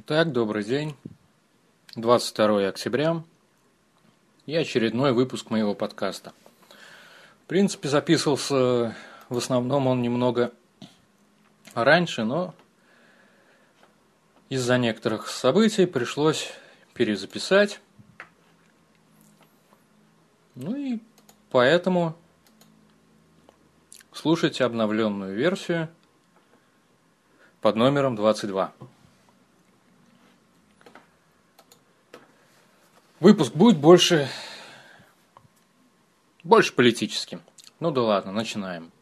Итак, добрый день. 22 октября и очередной выпуск моего подкаста. В принципе, записывался в основном он немного раньше, но из-за некоторых событий пришлось перезаписать. Ну и поэтому слушайте обновленную версию под номером 22. Выпуск будет больше, больше политическим. Ну да ладно, начинаем.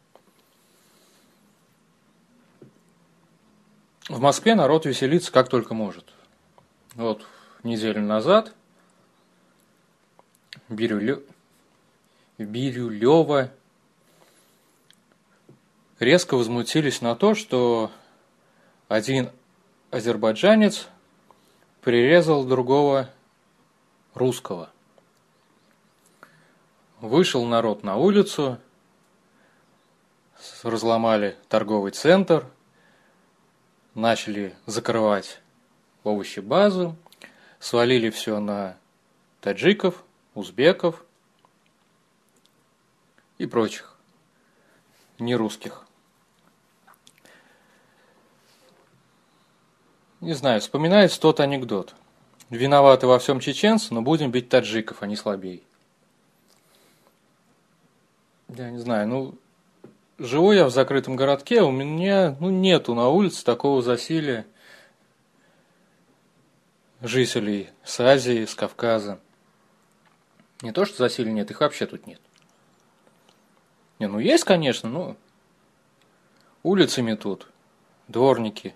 В Москве народ веселится как только может. Вот неделю назад Бирюлё... Бирюлева резко возмутились на то, что один азербайджанец прирезал другого русского. Вышел народ на улицу, разломали торговый центр, начали закрывать овощи базу, свалили все на таджиков, узбеков и прочих нерусских. Не знаю, вспоминается тот анекдот – Виноваты во всем чеченцы, но будем бить таджиков, а не слабей. Я не знаю, ну, живу я в закрытом городке, у меня ну, нету на улице такого засилия жителей с Азии, с Кавказа. Не то, что засилия нет, их вообще тут нет. Не, ну есть, конечно, но улицами тут дворники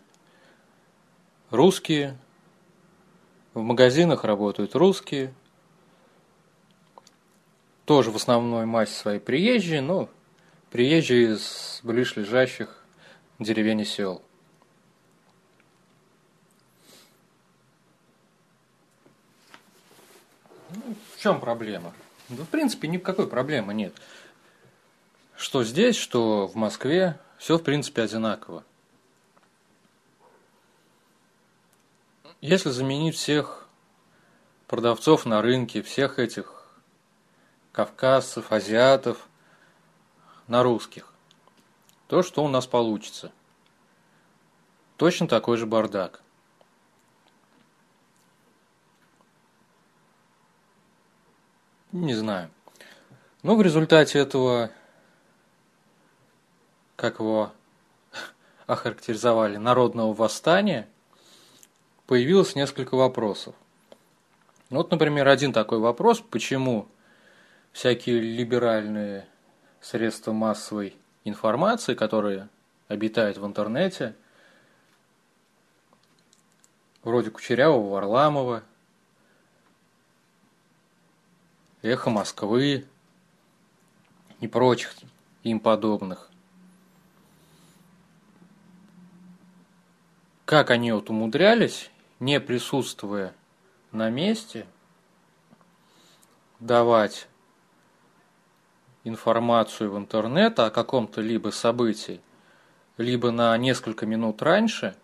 русские, в магазинах работают русские. Тоже в основной массе своей приезжие, но приезжие из ближлежащих деревень и сел. В чем проблема? Да, в принципе, никакой проблемы нет. Что здесь, что в Москве, все в принципе одинаково. Если заменить всех продавцов на рынке, всех этих кавказцев, азиатов на русских, то что у нас получится? Точно такой же бардак. Не знаю. Но в результате этого, как его охарактеризовали, народного восстания – появилось несколько вопросов. Вот, например, один такой вопрос, почему всякие либеральные средства массовой информации, которые обитают в интернете, вроде Кучерявого, Варламова, Эхо Москвы и прочих им подобных. Как они вот умудрялись не присутствуя на месте, давать информацию в интернет о каком-то либо событии, либо на несколько минут раньше,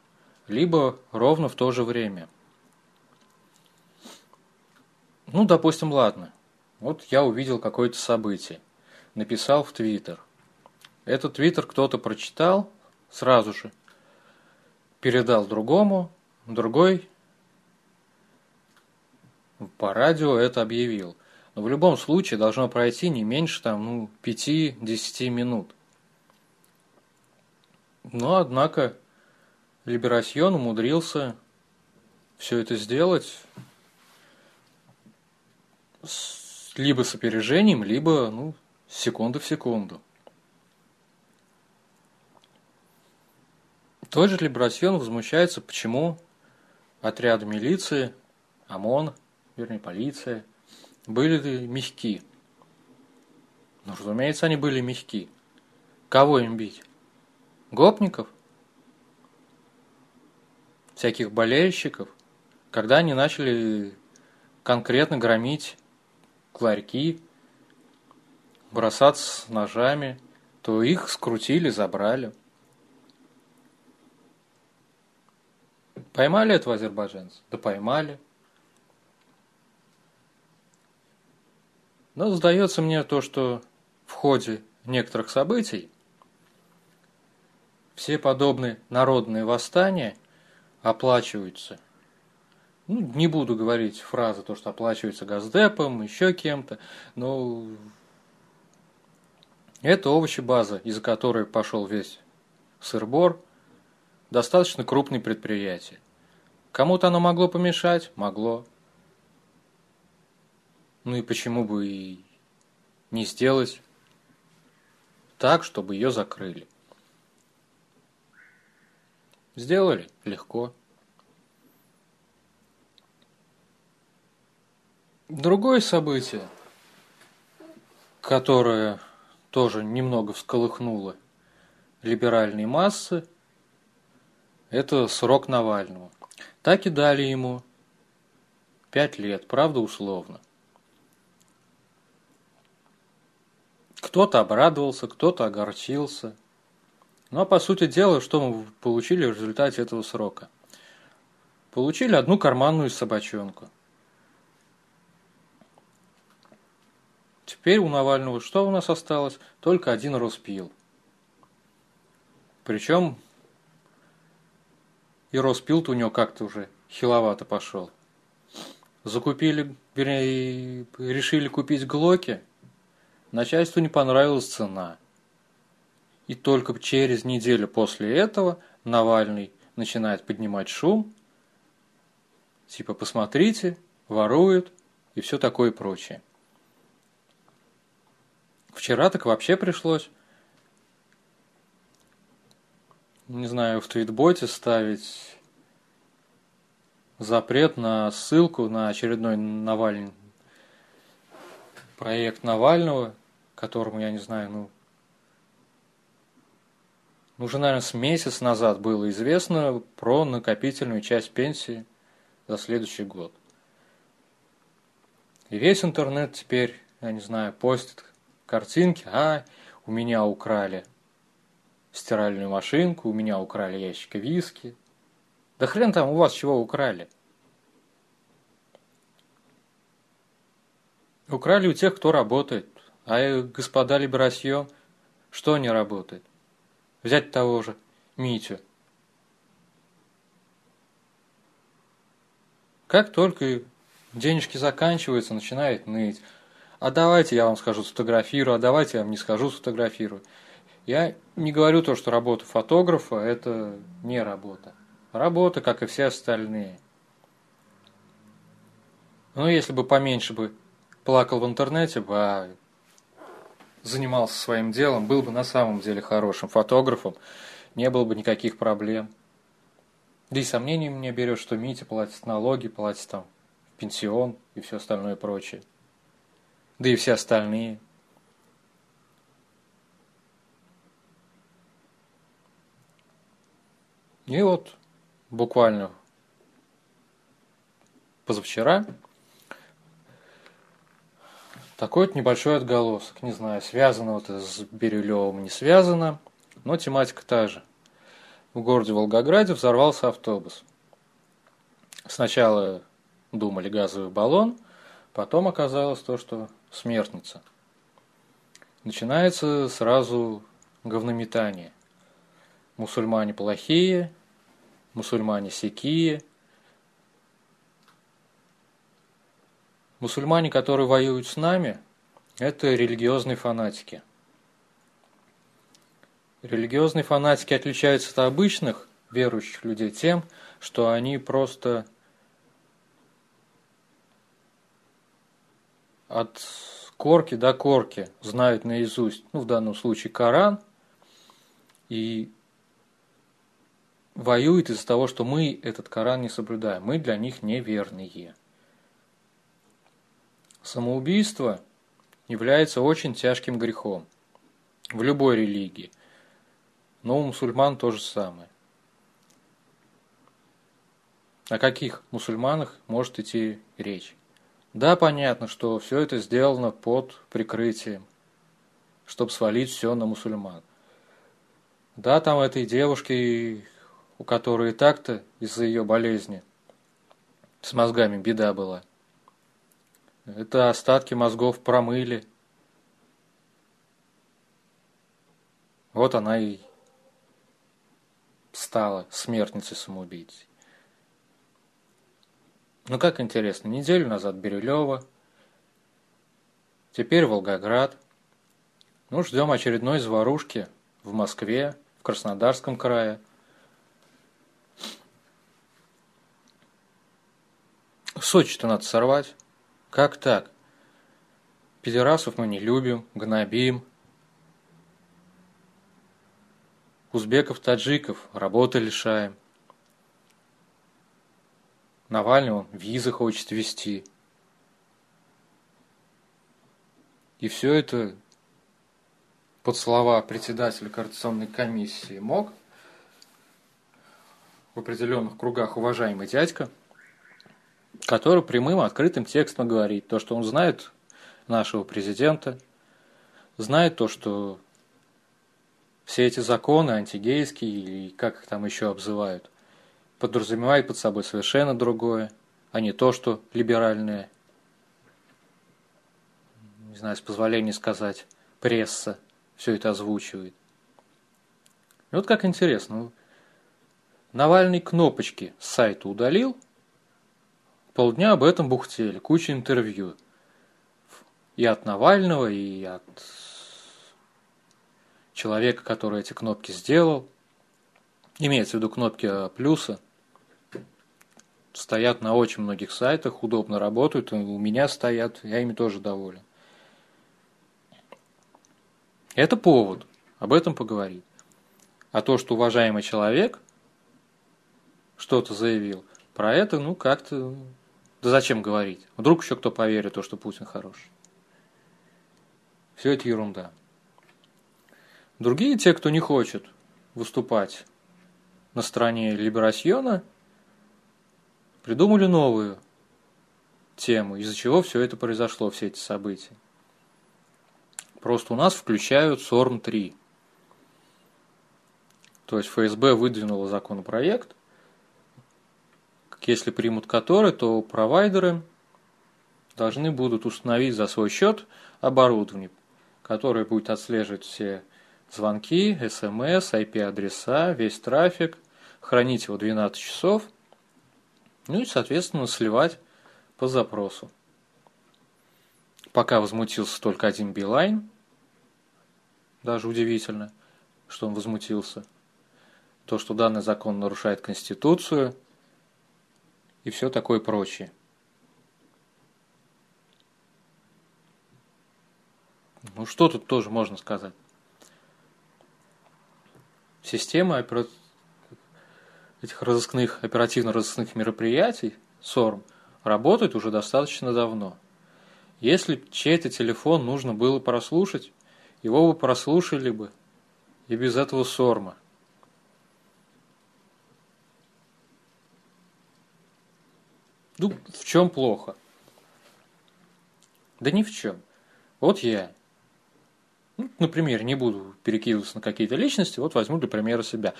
либо ровно в то же время. Ну, допустим, ладно. Вот я увидел какое-то событие, написал в Твиттер. Этот Твиттер кто-то прочитал сразу же, передал другому, другой по радио это объявил. Но в любом случае должно пройти не меньше там, ну, 5-10 минут. Но, однако, Либерасьон умудрился все это сделать с, либо с опережением, либо ну, секунды в секунду. Тот же Либерасьон возмущается, почему отряды милиции, ОМОН, вернее полиция, были мягки. Ну, разумеется, они были мягки. Кого им бить? Гопников? Всяких болельщиков? Когда они начали конкретно громить ларьки, бросаться с ножами, то их скрутили, забрали. Поймали этого азербайджанца? Да поймали. Но сдается мне то, что в ходе некоторых событий все подобные народные восстания оплачиваются. Ну, не буду говорить фразы, то, что оплачивается Газдепом, еще кем-то, но это овощебаза, из-за которой пошел весь сырбор, достаточно крупное предприятие. Кому-то оно могло помешать? Могло. Ну и почему бы и не сделать так, чтобы ее закрыли? Сделали? Легко. Другое событие, которое тоже немного всколыхнуло либеральные массы, это срок Навального. Так и дали ему пять лет, правда условно. Кто-то обрадовался, кто-то огорчился. Но, по сути дела, что мы получили в результате этого срока? Получили одну карманную собачонку. Теперь у Навального что у нас осталось? Только один Роспил. Причем и Роспил у него как-то уже хиловато пошел. Закупили, вернее, решили купить Глоки – Начальству не понравилась цена. И только через неделю после этого Навальный начинает поднимать шум, типа посмотрите, воруют и все такое прочее. Вчера так вообще пришлось, не знаю, в твитботе ставить запрет на ссылку на очередной Навальный проект Навального, которому, я не знаю, ну, ну, уже, наверное, с месяц назад было известно про накопительную часть пенсии за следующий год. И весь интернет теперь, я не знаю, постит картинки, а, у меня украли стиральную машинку, у меня украли ящик виски. Да хрен там у вас чего украли. Украли у тех, кто работает. А господа Либерасье, что не работает? Взять того же Митю. Как только денежки заканчиваются, начинает ныть. А давайте я вам скажу сфотографирую, а давайте я вам не скажу сфотографирую. Я не говорю то, что работа фотографа – это не работа. Работа, как и все остальные. Но если бы поменьше бы плакал в интернете бы, а занимался своим делом, был бы на самом деле хорошим фотографом, не было бы никаких проблем. Да и сомнений мне берет, что Митя платит налоги, платит там пенсион и все остальное прочее. Да и все остальные. И вот буквально позавчера такой вот небольшой отголосок. Не знаю, связано вот это с Бирюлевым, не связано, но тематика та же. В городе Волгограде взорвался автобус. Сначала думали газовый баллон, потом оказалось то, что смертница. Начинается сразу говнометание. Мусульмане плохие, мусульмане сякие – Мусульмане, которые воюют с нами, это религиозные фанатики. Религиозные фанатики отличаются от обычных верующих людей тем, что они просто от корки до корки знают наизусть, ну, в данном случае Коран, и воюют из-за того, что мы этот Коран не соблюдаем. Мы для них неверные. Самоубийство является очень тяжким грехом в любой религии, но у мусульман то же самое. О каких мусульманах может идти речь? Да, понятно, что все это сделано под прикрытием, чтобы свалить все на мусульман. Да, там этой девушке у которой и так-то из-за ее болезни с мозгами беда была. Это остатки мозгов промыли. Вот она и стала смертницей-самоубийцей. Ну как интересно, неделю назад Бирюлева, теперь Волгоград. Ну, ждем очередной заварушки в Москве, в Краснодарском крае. Сочи-то надо сорвать. Как так? Педерасов мы не любим, гнобим. Узбеков, таджиков работы лишаем. Навальный он визы хочет вести. И все это под слова председателя Координационной комиссии МОК в определенных кругах уважаемый дядька, который прямым открытым текстом говорит то, что он знает нашего президента, знает то, что все эти законы антигейские или как их там еще обзывают, подразумевает под собой совершенно другое, а не то, что либеральное, не знаю, с позволения сказать, пресса все это озвучивает. И вот как интересно, Навальный кнопочки с сайта удалил, полдня об этом бухтели, куча интервью. И от Навального, и от человека, который эти кнопки сделал. Имеется в виду кнопки плюса стоят на очень многих сайтах, удобно работают, у меня стоят, я ими тоже доволен. Это повод об этом поговорить. А то, что уважаемый человек что-то заявил, про это, ну, как-то, да зачем говорить? Вдруг еще кто поверит, то, что Путин хороший. Все это ерунда. Другие, те, кто не хочет выступать на стороне Либерасьона – придумали новую тему, из-за чего все это произошло, все эти события. Просто у нас включают СОРМ-3. То есть ФСБ выдвинула законопроект, если примут который, то провайдеры должны будут установить за свой счет оборудование, которое будет отслеживать все звонки, смс, IP-адреса, весь трафик, хранить его 12 часов – ну и, соответственно, сливать по запросу. Пока возмутился только один Билайн, даже удивительно, что он возмутился. То, что данный закон нарушает Конституцию и все такое прочее. Ну что тут тоже можно сказать? Система этих разыскных, оперативно-розыскных мероприятий, СОРМ, работает уже достаточно давно. Если чей-то телефон нужно было прослушать, его бы прослушали бы и без этого СОРМа. Ну, в чем плохо? Да ни в чем. Вот я. Ну, например, не буду перекидываться на какие-то личности, вот возьму для примера себя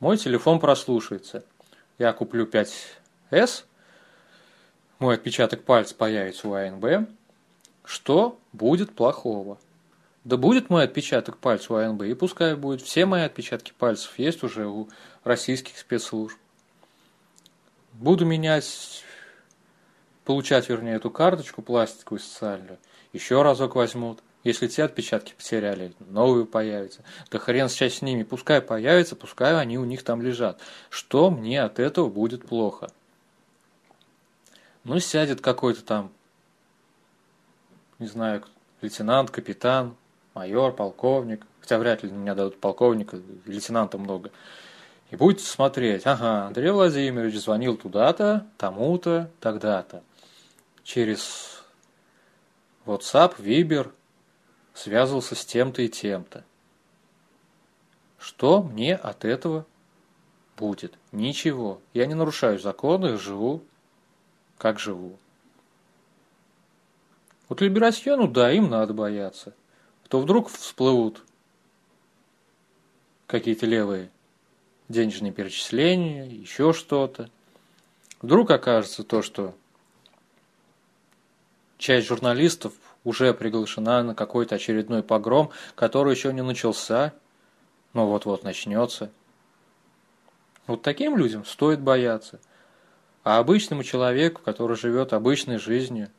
мой телефон прослушается. Я куплю 5S, мой отпечаток пальца появится у АНБ. Что будет плохого? Да будет мой отпечаток пальца у АНБ, и пускай будет. Все мои отпечатки пальцев есть уже у российских спецслужб. Буду менять, получать, вернее, эту карточку пластиковую социальную. Еще разок возьмут. Если те отпечатки потеряли, новые появятся. Да хрен сейчас с ними. Пускай появятся, пускай они у них там лежат. Что мне от этого будет плохо? Ну, сядет какой-то там, не знаю, лейтенант, капитан, майор, полковник. Хотя вряд ли меня дадут полковника, лейтенанта много. И будете смотреть, ага, Андрей Владимирович звонил туда-то, тому-то, тогда-то. Через WhatsApp, Viber, связывался с тем-то и тем-то. Что мне от этого будет? Ничего. Я не нарушаю законы, живу, как живу. Вот Либерасьону, да, им надо бояться. То вдруг всплывут какие-то левые денежные перечисления, еще что-то. Вдруг окажется то, что часть журналистов уже приглашена на какой-то очередной погром, который еще не начался, но вот-вот начнется. Вот таким людям стоит бояться. А обычному человеку, который живет обычной жизнью,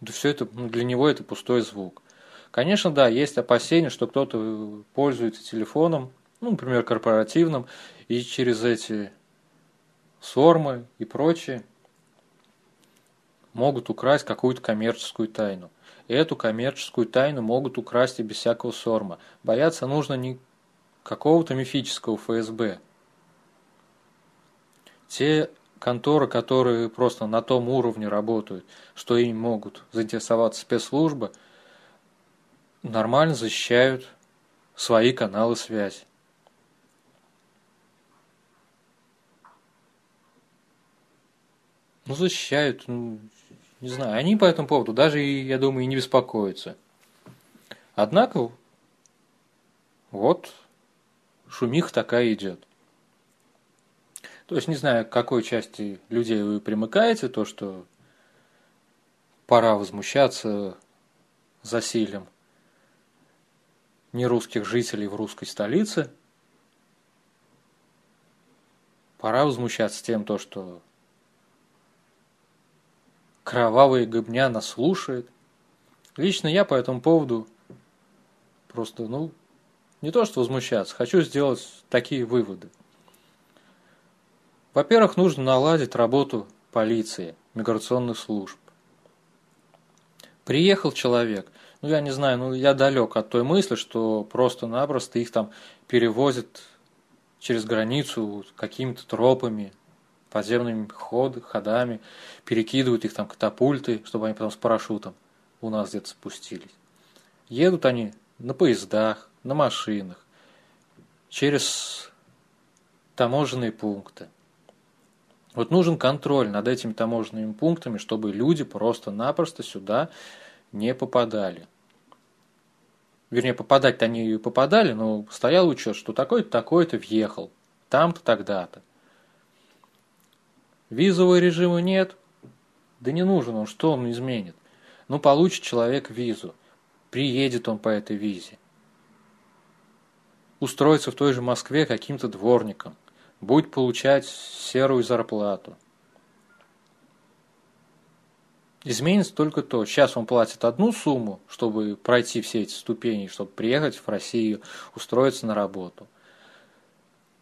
да все это, ну, для него это пустой звук. Конечно, да, есть опасения, что кто-то пользуется телефоном, ну, например, корпоративным, и через эти сормы и прочее могут украсть какую-то коммерческую тайну. И эту коммерческую тайну могут украсть и без всякого сорма. Бояться нужно не какого-то мифического ФСБ. Те конторы, которые просто на том уровне работают, что им могут заинтересоваться спецслужбы – нормально защищают свои каналы связи. Ну, защищают, ну, не знаю, они по этому поводу даже, я думаю, и не беспокоятся. Однако, вот, шумиха такая идет. То есть, не знаю, к какой части людей вы примыкаете, то, что пора возмущаться засилием нерусских жителей в русской столице. Пора возмущаться тем, то, что кровавая гыбня нас слушает. Лично я по этому поводу просто, ну, не то что возмущаться, хочу сделать такие выводы. Во-первых, нужно наладить работу полиции, миграционных служб. Приехал человек, ну я не знаю, ну я далек от той мысли, что просто-напросто их там перевозят через границу какими-то тропами, подземными ход, ходами, перекидывают их там катапульты, чтобы они потом с парашютом у нас где-то спустились. Едут они на поездах, на машинах, через таможенные пункты. Вот нужен контроль над этими таможенными пунктами, чтобы люди просто-напросто сюда не попадали вернее, попадать-то они и попадали, но стоял учет, что такой-то, такой-то въехал, там-то, тогда-то. Визового режима нет, да не нужен он, что он изменит? Ну, получит человек визу, приедет он по этой визе. Устроится в той же Москве каким-то дворником, будет получать серую зарплату. Изменится только то, сейчас он платит одну сумму, чтобы пройти все эти ступени, чтобы приехать в Россию, устроиться на работу.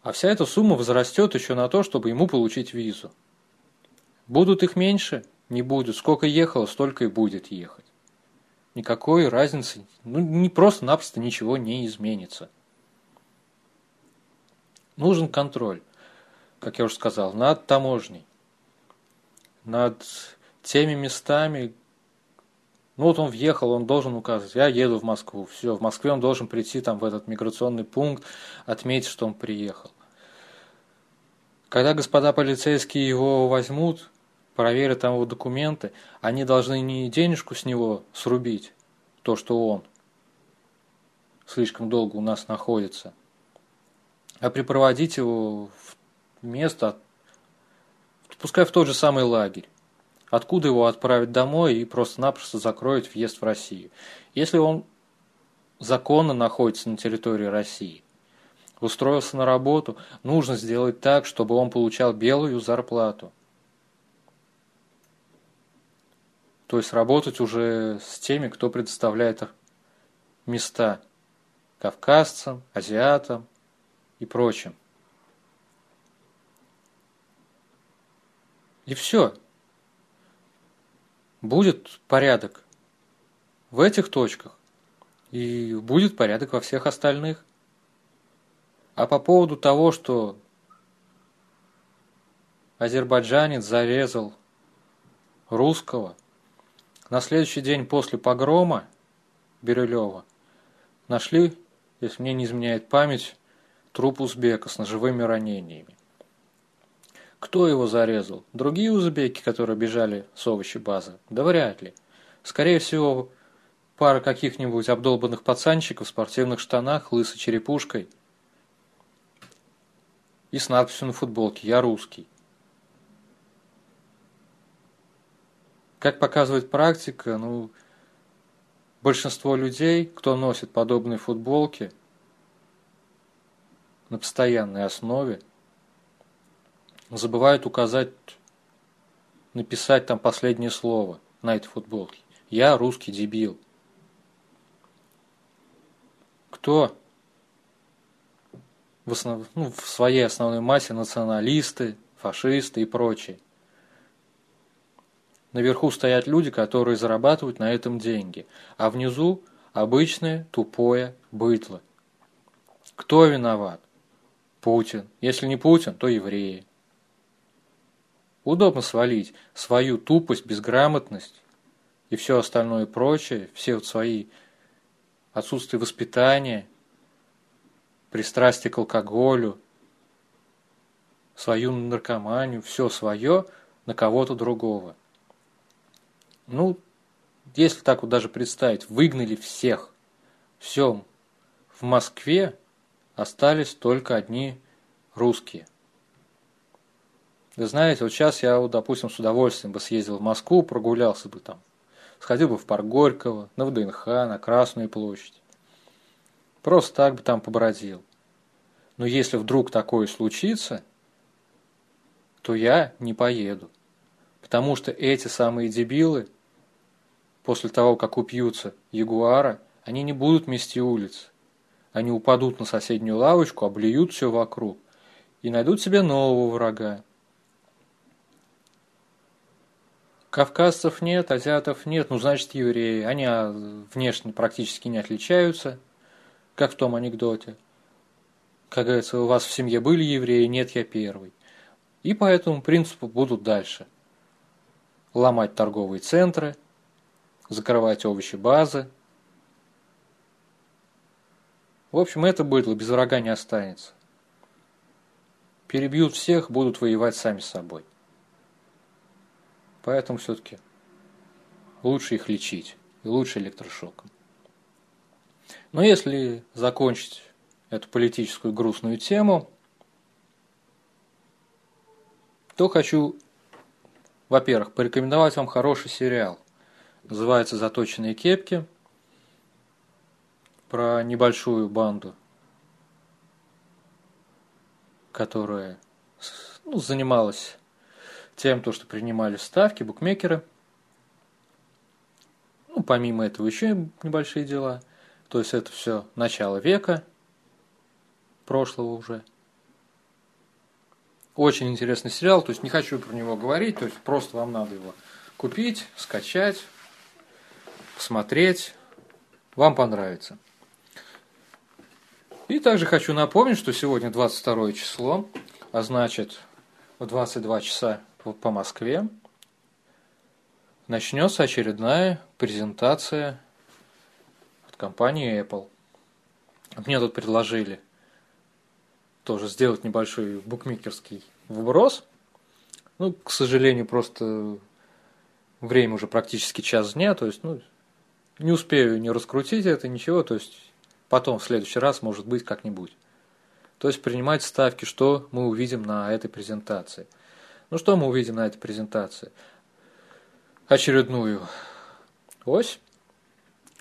А вся эта сумма возрастет еще на то, чтобы ему получить визу. Будут их меньше? Не будут. Сколько ехало, столько и будет ехать. Никакой разницы, ну не просто-напросто ничего не изменится. Нужен контроль, как я уже сказал, над таможней, над теми местами, ну вот он въехал, он должен указывать, я еду в Москву, все, в Москве он должен прийти там в этот миграционный пункт, отметить, что он приехал. Когда господа полицейские его возьмут, проверят там его документы, они должны не денежку с него срубить, то, что он слишком долго у нас находится, а припроводить его в место, пускай в тот же самый лагерь откуда его отправить домой и просто-напросто закроют въезд в Россию. Если он законно находится на территории России, устроился на работу, нужно сделать так, чтобы он получал белую зарплату. То есть работать уже с теми, кто предоставляет места кавказцам, азиатам и прочим. И все будет порядок в этих точках, и будет порядок во всех остальных. А по поводу того, что азербайджанец зарезал русского, на следующий день после погрома Бирюлева нашли, если мне не изменяет память, труп узбека с ножевыми ранениями. Кто его зарезал? Другие узбеки, которые бежали с овощи базы? Да вряд ли. Скорее всего, пара каких-нибудь обдолбанных пацанчиков в спортивных штанах, лысой черепушкой и с надписью на футболке «Я русский». Как показывает практика, ну, большинство людей, кто носит подобные футболки на постоянной основе, забывают указать, написать там последнее слово на этой футболке. Я русский дебил. Кто в, основ... ну, в своей основной массе националисты, фашисты и прочие – Наверху стоят люди, которые зарабатывают на этом деньги, а внизу обычное тупое бытло. Кто виноват? Путин. Если не Путин, то евреи. Удобно свалить свою тупость, безграмотность и все остальное прочее, все вот свои отсутствие воспитания, пристрастие к алкоголю, свою наркоманию, все свое на кого-то другого. Ну, если так вот даже представить, выгнали всех. Все, в Москве остались только одни русские. Вы знаете, вот сейчас я, вот, допустим, с удовольствием бы съездил в Москву, прогулялся бы там. Сходил бы в парк Горького, на ВДНХ, на Красную площадь. Просто так бы там побродил. Но если вдруг такое случится, то я не поеду. Потому что эти самые дебилы, после того, как упьются ягуара, они не будут мести улиц. Они упадут на соседнюю лавочку, облюют все вокруг и найдут себе нового врага. Кавказцев нет, азиатов нет, ну значит евреи. Они а, внешне практически не отличаются, как в том анекдоте. Как говорится, у вас в семье были евреи, нет, я первый. И по этому принципу будут дальше – ломать торговые центры, закрывать овощи базы. В общем, это быдло без врага не останется. Перебьют всех, будут воевать сами с собой. Поэтому все-таки лучше их лечить и лучше электрошоком. Но если закончить эту политическую грустную тему, то хочу во-первых, порекомендовать вам хороший сериал. Называется «Заточенные кепки». Про небольшую банду, которая ну, занималась тем, то, что принимали ставки, букмекеры. Ну, помимо этого еще небольшие дела. То есть это все начало века, прошлого уже. Очень интересный сериал, то есть не хочу про него говорить, то есть просто вам надо его купить, скачать, посмотреть, вам понравится. И также хочу напомнить, что сегодня 22 число, а значит в 22 часа по Москве начнется очередная презентация компании Apple. Мне тут предложили – тоже сделать небольшой букмекерский вброс. Ну, к сожалению, просто время уже практически час дня, то есть, ну, не успею не раскрутить это, ничего, то есть, потом в следующий раз, может быть, как-нибудь. То есть, принимать ставки, что мы увидим на этой презентации. Ну, что мы увидим на этой презентации? Очередную ось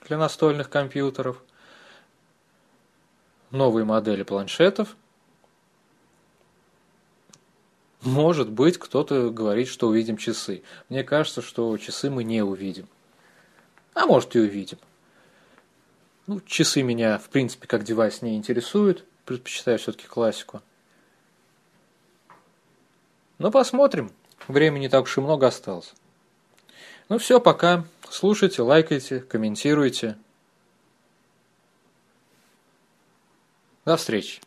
для настольных компьютеров, новые модели планшетов – может быть, кто-то говорит, что увидим часы. Мне кажется, что часы мы не увидим. А может и увидим. Ну, часы меня, в принципе, как девайс не интересуют. Предпочитаю все-таки классику. Но посмотрим. Времени так уж и много осталось. Ну все, пока. Слушайте, лайкайте, комментируйте. До встречи.